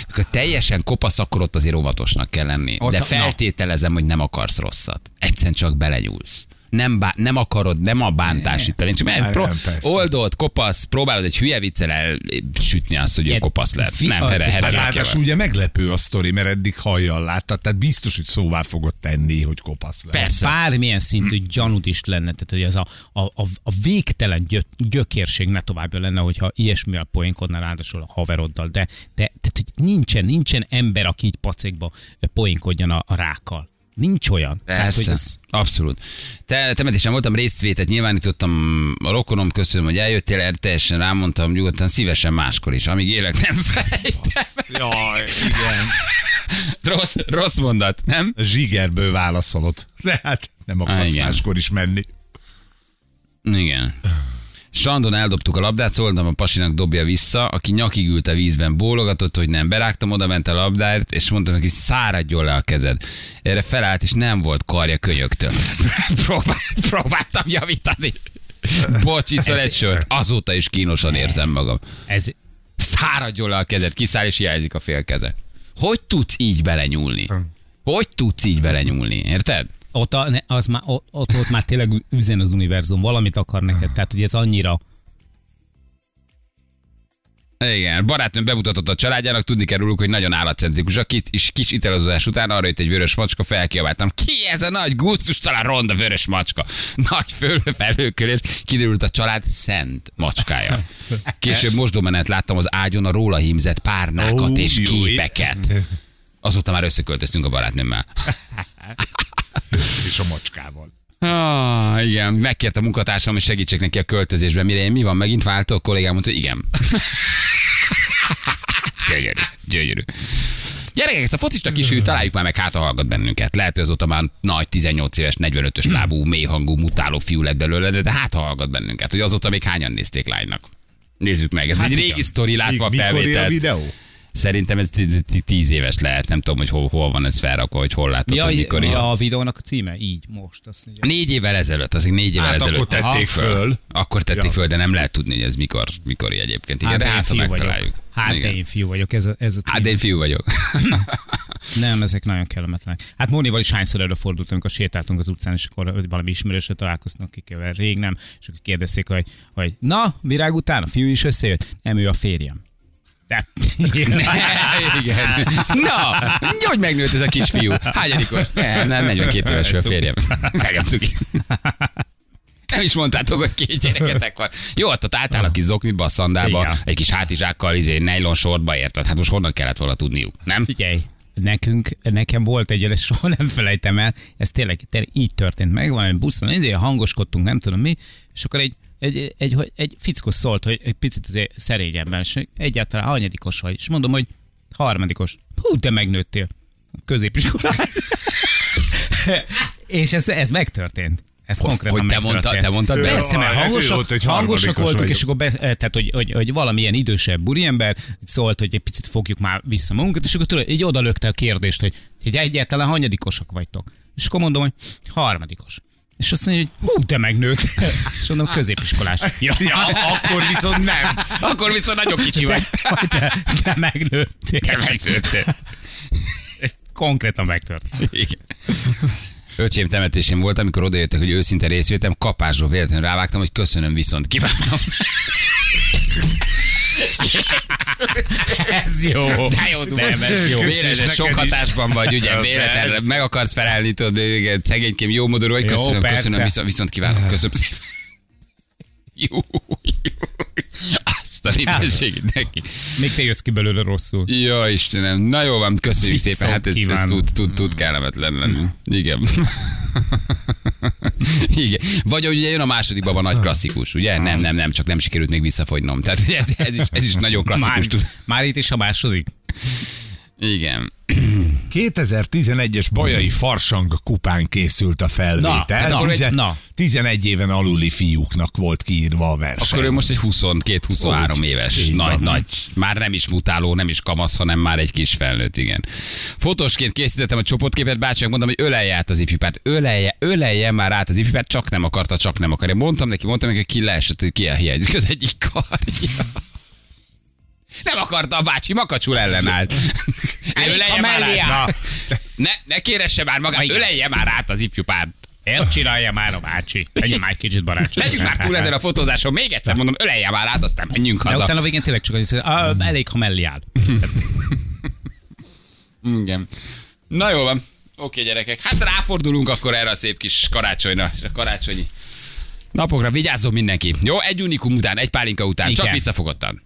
Akkor teljesen kopasz, akkor ott azért óvatosnak kell lenni. Ott- De na. feltételezem, hogy nem akarsz rosszat. Egyszerűen csak belenyúlsz. Nem, bá, nem akarod, nem a bántásítani, csak meg Nem, pro, nem, persze. oldod, kopasz, próbálod egy hülye viccel elsütni azt, hogy ő kopasz lett. fi- Nem, a- here, hát here, Hát ráadásul ugye meglepő a sztori, mert eddig hajjal láttad, tehát biztos, hogy szóvá fogod tenni, hogy kopasz lesz. Persze. Bármilyen szintű gyanút is lenne, tehát hogy ez a, a, a, a végtelen gyö, gyökérség ne továbbja lenne, hogyha ilyesmivel poénkodnál ráadásul a haveroddal, de, de tehát, hogy nincsen, nincsen ember, aki így pacékba poénkodjon a, a rákkal. Nincs olyan. Tehát, Persze, hogy ez, abszolút. Te, temetésen voltam, résztvétet nyilvánítottam a rokonom, köszönöm, hogy eljöttél, erre teljesen rámondtam, nyugodtan, szívesen máskor is, amíg élek, nem felejtem. Jaj, igen. Rossz, rossz mondat, nem? Zsigerből válaszolod. De hát nem akarsz Á, igen. máskor is menni. Igen. Sandon eldobtuk a labdát, szóltam a pasinak dobja vissza, aki nyakig ült a vízben, bólogatott, hogy nem. Berágtam oda ment a labdáért, és mondtam neki, száradjon le a kezed. Erre felállt, és nem volt karja könyöktől. Próbál, próbáltam javítani. Bocs, iszol Ez- egy sört. Azóta is kínosan érzem magam. ez, Száradjon le a kezed, kiszáll és hiányzik a fél keze. Hogy tudsz így belenyúlni? Hogy tudsz így belenyúlni? Érted? Ott, a, ne, az már, ott, ott, már tényleg üzen az univerzum, valamit akar neked, tehát hogy ez annyira, Igen, barátnőm bemutatott a családjának, tudni kell róluk, hogy nagyon állatcentrikus. A kis, és kis italozás után arra jött egy vörös macska, felkiabáltam. Ki ez a nagy gusztustalan ronda vörös macska? Nagy föl, felhőkölés, kiderült a család szent macskája. Később mosdómenet láttam az ágyon a róla hímzett párnákat Ó, és képeket. Azóta már összeköltöztünk a barátnőmmel. És a macskával. Ah, igen, megkért a munkatársam, hogy segítsek neki a költözésben. Mire én mi van, megint váltok? A kollégám mondta, hogy igen. gyönyörű, gyönyörű. Gyerekek, ezt a focista kisű, találjuk már meg, hát ha hallgat bennünket. Lehet, hogy azóta már nagy 18 éves, 45-ös lábú, mélyhangú, mutáló fiú lett belőle, de, de hát ha hallgat bennünket, hogy azóta még hányan nézték lánynak. Nézzük meg, ez hát egy igen. régi sztori, látva a ér a felvételt. videó? Szerintem ez tíz éves lehet, nem tudom, hogy hol, hol van ez felrakva, hogy hol látod, ja, hogy mikor. ja, a videónak a címe? Így, most. Azt mondja. Négy évvel ezelőtt, azért négy évvel Hát ezelőtt. akkor tették föl. Akkor tették Ja. föl, de nem lehet tudni, hogy ez mikor, mikor egyébként. Igen, Hát, de hát, ha fiú vagyok. megtaláljuk. Hát, Igen. én fiú vagyok, ez a, ez a cím. Hát, én fiú vagyok. Nem, ezek nagyon kellemetlenek. Hát Mónival is hányszor előfordult, amikor sétáltunk az utcán, és akkor valami ismerősre találkoznak, akikkel rég nem, és akkor kérdezték, hogy, hogy na, virág után a fiú is összejött? Nem, ő a férjem. Igen. Na, hogy megnőtt ez a kisfiú? Hányadikos? Nem, nem, 42 éves a férjem. Nagyon cuki. Nem is mondtátok, hogy két gyereketek van. Jó, ott ott álltál a kis zoknitba, a szandába, Igen. egy kis hátizsákkal, izé, nejlon sortba érted. Hát most honnan kellett volna tudniuk, nem? Figyelj, nekünk, nekem volt egy, ezt soha nem felejtem el, ez tényleg, tényleg így történt meg, valami buszon, ezért hangoskodtunk, nem tudom mi, és akkor egy, egy, egy, egy, egy fickó szólt, hogy egy picit azért szerényebben, és egyáltalán hanyadikos vagy, és mondom, hogy harmadikos. Hú, te megnőttél. Középiskolás. és ez, ez megtörtént. Ez konkrétan Hogy te mondtad, te mondtad be? Persze, mert Hát hangosak, volt, hogy hangosak voltunk, vagyok. és akkor be, eh, tehát, hogy, hogy, hogy valamilyen idősebb úriember szólt, hogy egy picit fogjuk már vissza magunkat, és akkor tudod, így oda lökte a kérdést, hogy, hogy egyáltalán hanyadikosak vagytok. És akkor mondom, hogy harmadikos. És azt mondja, hogy hú, te megnőtt. És mondom, középiskolás. Ja, Ja, akkor viszont nem. Akkor viszont nagyon kicsi vagy. te, te, te megnőttél. Te megnőttél. Ez konkrétan megtörtént. Igen. Öcsém temetésén volt, amikor odajöttek, hogy őszinte részvétem, kapásról véletlenül rávágtam, hogy köszönöm, viszont kívánom. Ez jó. De jó, Nem, ez jó. Véletlen sok hatásban vagy, ugye, véletlenül meg akarsz felelni, tudod, igen, szegénykém jó modorú vagy, Jó, köszönöm, persze. köszönöm, viszont, viszont kívánom, köszönöm szépen. Jó, jó. Azt a mindenségét neki. Még te jössz ki belőle rosszul. Ja, Istenem. Na jó van, köszönjük Viszont szépen. Hát ez, ez tud, tud, tud kellemetlen lenni. Igen. Igen. Vagy hogy ugye jön a második baba nagy klasszikus, ugye? Nem, nem, nem, csak nem sikerült még visszafogynom. Tehát ez, ez, is, ez is nagyon klasszikus Már, tud. már itt is a második. Igen. 2011-es Bajai Farsang kupán készült a felvétel. Na, hát akkor egy- Tizen- na. 11 éven aluli fiúknak volt kiírva a verseny. Akkor ő most egy 22-23 Úgy. éves, Így nagy, van. nagy, már nem is mutáló, nem is kamasz, hanem már egy kis felnőtt, igen. Fotósként készítettem a csoportképet, bácsinak mondtam, hogy ölelje át az ifjúpárt. Ölelje, ölelje már át az ifjúpárt, csak nem akarta, csak nem akarja. Mondtam neki, mondtam neki, hogy ki leesett, hogy ki hiányzik az egyik karja. Nem akarta a bácsi, makacsul ellenállt. Ölelje már át. Ne, ne kéresse már magát, Igen. ölelje már át az ifjú párt. Ezt csinálja már a bácsi. Legyen már egy kicsit barát. Legyünk már túl ezen a fotózáson. Még egyszer mondom, ölelje már át, aztán menjünk De haza. utána a végén tényleg csak az, ah, elég, ha mellé áll. Igen. Na jó van. Oké, gyerekek. Hát ráfordulunk akkor erre a szép kis karácsonyra, a karácsonyi napokra. Vigyázzon mindenki. Jó, egy unikum után, egy pálinka után, csak Igen. visszafogottan.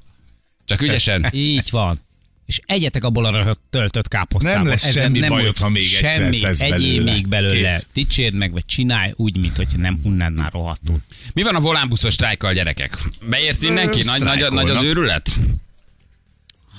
Csak ügyesen. Így van. És egyetek abból a töltött káposztából. Nem lesz semmi bajod, volt ha még egyszer semmi, egyél belőle. még belőle. Kész. Dicsérd meg, vagy csinálj úgy, mint hogy nem hunnád már rohadtul. Mi van a volánbuszos sztrájkkal, gyerekek? Beért mindenki? Nagy, nagy, nagy az őrület?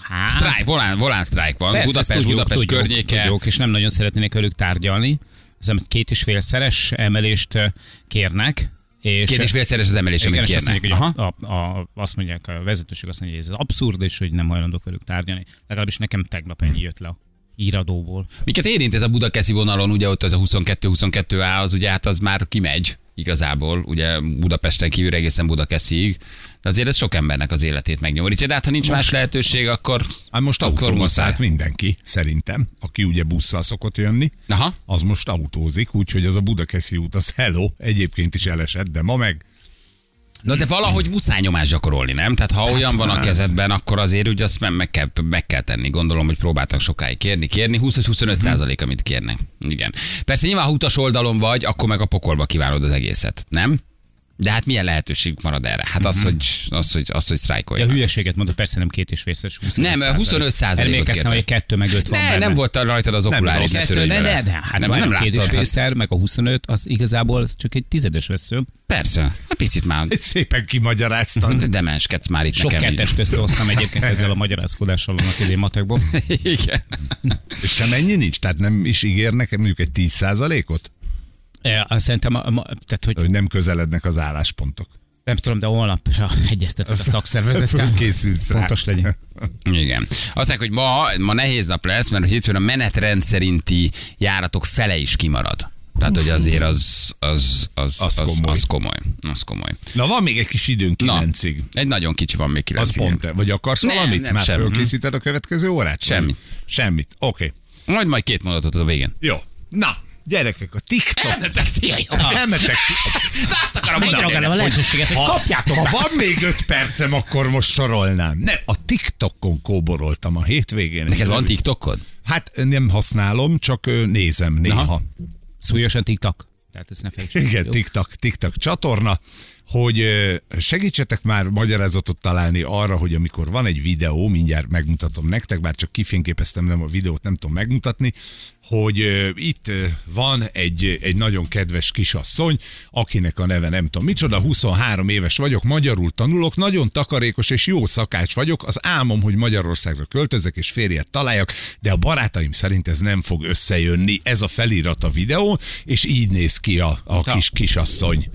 Hát, Sztrájk, volán, volán sztrájk van. Persze, Budapest, tudjuk, Budapest tudjuk, környéke. Tudjuk, és nem nagyon szeretnének velük tárgyalni. Amit két és félszeres emelést kérnek. És Két és félszeres az emelés, amit és azt kérnek. mondják, hogy a, a, a, azt mondják, a vezetőség azt mondja, hogy ez abszurd, és hogy nem hajlandók velük tárgyalni. Legalábbis nekem tegnap ennyi jött le a íradóból. Miket érint ez a Budakeszi vonalon, ugye ott az a 22-22A, az ugye hát az már kimegy igazából, ugye Budapesten kívül egészen Budakesziig. De azért ez sok embernek az életét megnyomorítja. De hát ha nincs más lehetőség, akkor... Hát most Akkor szállt mindenki, szerintem, aki ugye busszal szokott jönni. Aha. Az most autózik, úgyhogy az a Budakeszi út, az hello, egyébként is elesett, de ma meg Na de valahogy muszáj nyomást gyakorolni, nem? Tehát ha olyan van a hát. kezedben, akkor azért ugye azt meg, kell, meg kell tenni. Gondolom, hogy próbáltak sokáig kérni, kérni. 20-25 százalék, amit kérnek. Igen. Persze nyilván, ha utas oldalon vagy, akkor meg a pokolba kívánod az egészet, nem? De hát milyen lehetőség marad erre? Hát az, hogy, az, hogy, az, hogy Ja, sztrájkoljanak. hülyeséget mondott, persze nem két és félszeres, 25 Nem, 25 százalékot Emlékeztem, hogy kettő meg öt van Ne, benne. nem volt rajtad az okuláris. Kettő, ne, ne, ne, hát nem, nem, két és félszer, meg a 25, az igazából az csak egy tizedes vesző. persze, hát picit már egy szépen kimagyaráztad. demenskedsz már itt Sok nekem. így. kettest összehoztam egyébként ezzel a magyarázkodással annak idén matekból. Igen. És sem ennyi nincs? Tehát nem is ígérnek mondjuk egy 10 ot E, azt Szerintem, a, ma, tehát, hogy Hogy nem közelednek az álláspontok. nem tudom, de holnap egyeztetek a szakszervezettel. Fölkészülsz rá. Pontos legyen. Igen. Azt mondják, hogy ma, ma nehéz nap lesz, mert hétfőn a menetrend szerinti járatok fele is kimarad. Tehát, hogy azért az, az, az, Az az, komoly. az komoly. Az komoly. Na van még egy kis időnk Na, kilencig. egy nagyon kicsi van még Az kilencig. pont -e. Vagy akarsz Nem, valamit? nem, Már semmi. fölkészíted a következő órát? Semmi. Semmit. Oké. Okay. Majd majd két mondatot a végén. Jó. Na, gyerekek, a TikTok. Elmetek ti. Elmetek. De azt akarom Megragadom a mondani. lehetőséget, hogy kapjátok Ha van még öt percem, akkor most sorolnám. Nem, a TikTokon kóboroltam a hétvégén. Neked van TikTokod? Hát nem használom, csak nézem néha. Aha. Súlyosan tiktak. Tehát ezt ne. Igen? TikTok, TikTok csatorna, hogy segítsetek már magyarázatot találni arra, hogy amikor van egy videó, mindjárt megmutatom nektek, bár csak kifényképeztem nem a videót, nem tudom megmutatni, hogy itt van egy, egy nagyon kedves kisasszony, akinek a neve nem tudom micsoda, 23 éves vagyok, magyarul tanulok, nagyon takarékos és jó szakács vagyok, az álmom, hogy Magyarországra költözek és férjet találjak, de a barátaim szerint ez nem fog összejönni, ez a felirat a videó, és így néz ki a, a kis kisasszony.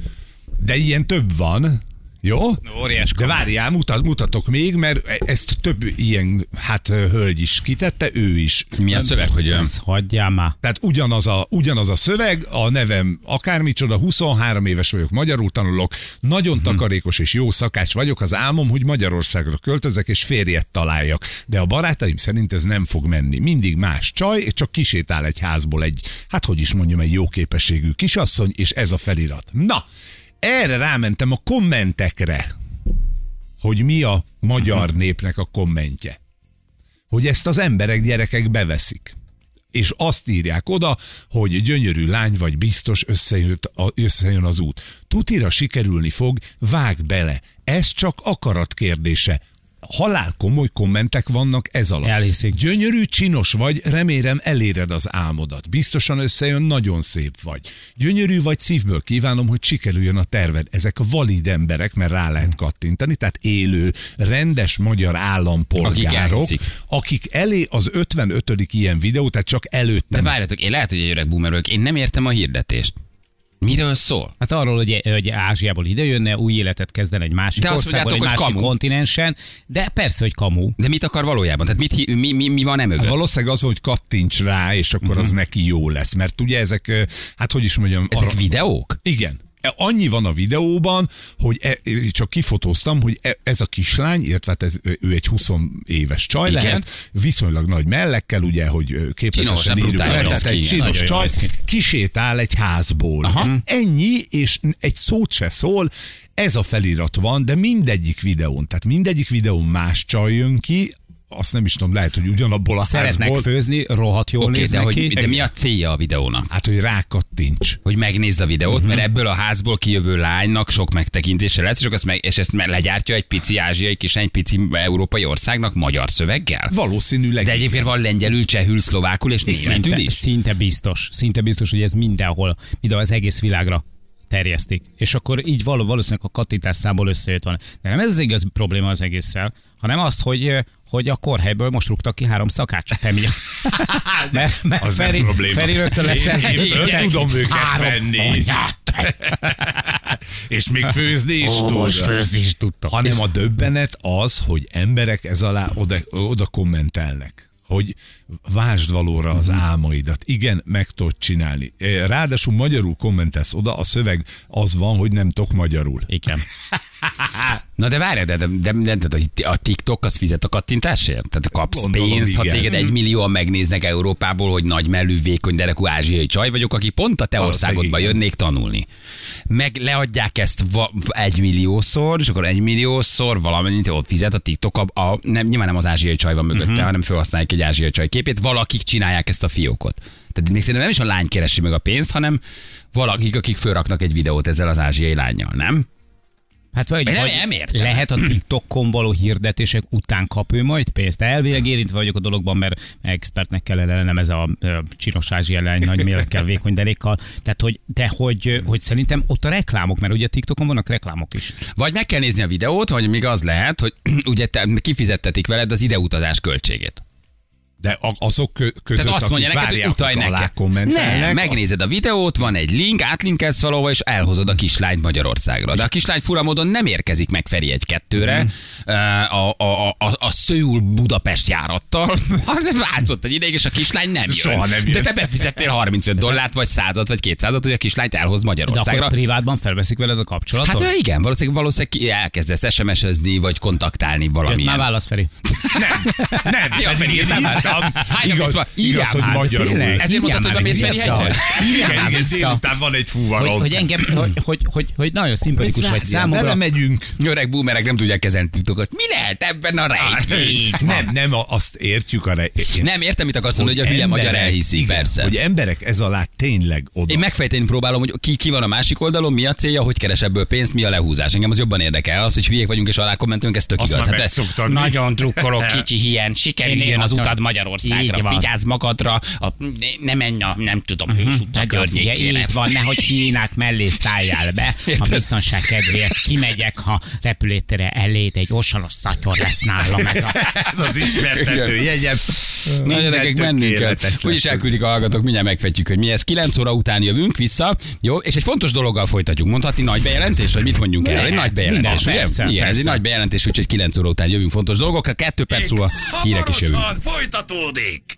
De ilyen több van, jó? Óriás De várjál, mutat, mutatok még, mert ezt több ilyen, hát hölgy is kitette, ő is. Milyen szöveg, hogy? Ezt hagyjál már. Tehát ugyanaz a, ugyanaz a szöveg, a nevem akármicsoda, 23 éves vagyok, magyarul tanulok, nagyon Mhm. takarékos és jó szakács vagyok, az álmom, hogy Magyarországra költözek és férjet találjak. De a barátaim szerint ez nem fog menni. Mindig más csaj, és csak kisétál egy házból egy, hát hogy is mondjam, egy jó képességű kisasszony, és ez a felirat. Na, erre rámentem a kommentekre, hogy mi a magyar népnek a kommentje. Hogy ezt az emberek, gyerekek beveszik és azt írják oda, hogy gyönyörű lány vagy biztos összejött összejön az út. Tutira sikerülni fog, vág bele. Ez csak akarat kérdése. Halál komoly kommentek vannak ez alatt. Elhiszik. Gyönyörű, csinos vagy, remélem eléred az álmodat. Biztosan összejön, nagyon szép vagy. Gyönyörű vagy, szívből kívánom, hogy sikerüljön a terved. Ezek a valid emberek, mert rá lehet kattintani, tehát élő, rendes magyar állampolgárok, Akik akik elé az 55. ilyen videó, tehát csak De előttem. várjatok, én lehet, hogy egy öreg boomer vagyok, én nem értem a hirdetést. Miről szól? Hát arról, hogy, hogy Ázsiából ide jönne, új életet kezdene egy másik De azt országban, egy mondjátok, hogy másik kamu. kontinensen, de persze, hogy kamu. De mit akar valójában? Tehát mit, mi, mi, mi van emögött? Valószínűleg az, hogy kattints rá, és akkor az neki jó lesz. Mert ugye ezek, hát hogy is mondjam... Ezek arra- videók? Igen. Annyi van a videóban, hogy e, csak kifotóztam, hogy e, ez a kislány, illetve hát ez, ő egy 20 éves csaj Igen. lehet, viszonylag nagy mellekkel, ugye, hogy képletesen írjuk le, tehát egy csinos csaj kisétál egy házból. Aha. Ennyi, és egy szót se szól, ez a felirat van, de mindegyik videón, tehát mindegyik videón más csaj jön ki, azt nem is tudom, lehet, hogy ugyanabból a Szeretnek házból. főzni, rohadt jól Oké, de, néznek hogy, de mi a célja a videónak? Hát, hogy rákattints. Hogy megnézd a videót, Mhm. mert ebből a házból kijövő lánynak sok megtekintése lesz, és, ezt meg, és ezt legyártja egy pici ázsiai kis, egy pici európai országnak magyar szöveggel? Valószínűleg. De egyébként van lengyelül, csehül, szlovákul és németül Szinte, is. szinte biztos, szinte biztos, hogy ez mindenhol, mindenhol az egész világra terjesztik. És akkor így való, valószínűleg a kattintás számból összejött van. De nem ez az igaz probléma az egésszel, hanem az, hogy hogy a korhelyből most rúgtak ki három szakácsot emiatt. mert mert Az Feri, probléma. Feri rögtön lesz Én- én föl tudom őket venni. És még főzni is tud. most főzni is tudtam. Hanem a döbbenet az, hogy emberek ez alá oda, oda kommentelnek hogy vásd valóra az álmaidat. Igen, meg tudod csinálni. Ráadásul magyarul kommentelsz oda, a szöveg az van, hogy nem tudok magyarul. Igen. Na de várj, de, de, de, de, de a TikTok az fizet a kattintásért? Tehát kapsz Gondolom, pénzt, ha téged egy millióan megnéznek Európából, hogy nagy mellű, vékony derekú ázsiai csaj vagyok, aki pont a te országodba jönnék tanulni. Meg leadják ezt va- egy milliószor, és akkor egy milliószor valamennyit ott fizet a TikTok, a, a, nem, nyilván nem az ázsiai csaj van mögötte, uh-huh. hanem felhasználják egy ázsiai csaj képét, valakik csinálják ezt a fiókot. Tehát még szerintem nem is a lány keresi meg a pénzt, hanem valakik, akik fölraknak egy videót ezzel az ázsiai lányjal, nem? Hát vagy, nem- vagy nem értem. lehet a TikTokon való hirdetések után kap ő majd pénzt. Elvileg érintve vagyok a dologban, mert expertnek kellene lennem ez a ö, csinos ázsiai lány nagy mélekkel, vékony derékkal. Tehát, hogy, de hogy, hogy szerintem ott a reklámok, mert ugye a TikTokon vannak reklámok is. Vagy meg kell nézni a videót, vagy még az lehet, hogy ugye te kifizettetik veled az ideutazás költségét. De a- azok kö- között, Tehát azt mondja akik neked, hogy utalj neked. kommentelnek, Nem, megnézed a videót, van egy link, átlinkelsz valahova, és elhozod a kislányt Magyarországra. De a kislány fura módon nem érkezik meg Feri egy kettőre, Mhm. a, a, a, a, a Szőul Budapest járattal, hanem látszott egy ideig, és a kislány nem jön. Soha nem jön. De te befizettél 35 dollárt, vagy 100 vagy 200 hogy a kislányt elhoz De Magyarországra. akkor privátban felveszik veled a kapcsolatot? Hát igen, valószínűleg, valószínűleg elkezdesz SMS-ezni, vagy kontaktálni Jött valamilyen. már válasz, Feri. Nem, Ja, pedig Feri, írtál már? Hányan Igaz, igaz, hogy magyarul. Ezért mondtad, hogy bemész Feri? Igen, igen, délután van egy fuvarok. Hogy, hogy engem, hogy, hogy, hogy, hogy nagyon szimpatikus vagy számomra. Belemegyünk. Öreg boomerek nem tudják kezelni TikTokot. Mi lehet ebben a rejtély? Nem, nem, a- azt értjük a re... én- Nem értem, mit akarsz mondani, hogy a hülye magyar elhiszik, persze. Hogy emberek ez alá tényleg oda. Én megfejteni próbálom, hogy ki, ki van a másik oldalon, mi a célja, hogy keres ebből pénzt, mi a lehúzás. Engem az jobban érdekel. Az, hogy hülyék vagyunk és alá kommentünk, ez tök igaz. Hát. Nagyon drukkolok, kicsi hien, Én sikerüljön az utad mondom, Magyarországra, így van. vigyázz magadra, a, ne, ne menj a, nem tudom, hős utca környékére. így van, nehogy Kínák mellé szálljál be. A biztonság kedvéért kimegyek, ha repülőtere elét egy osalos szatyor lesz nálam ez a... Ez az ismertető jegyem. Na gyerekek, mennünk kell. Úgyis elküldik a hallgatók, mindjárt megfetjük, hogy mi ez. 9 óra után jövünk vissza, jó? És egy fontos dologgal folytatjuk. Mondhatni nagy bejelentés, vagy mit mondjunk el? Egy nagy bejelentés, minden, ugye? persze, Igen, ez egy persze. nagy bejelentés, úgyhogy 9 óra után jövünk fontos dolgok. A kettő perc múlva hírek is jövünk. Hamarosan folytatódik.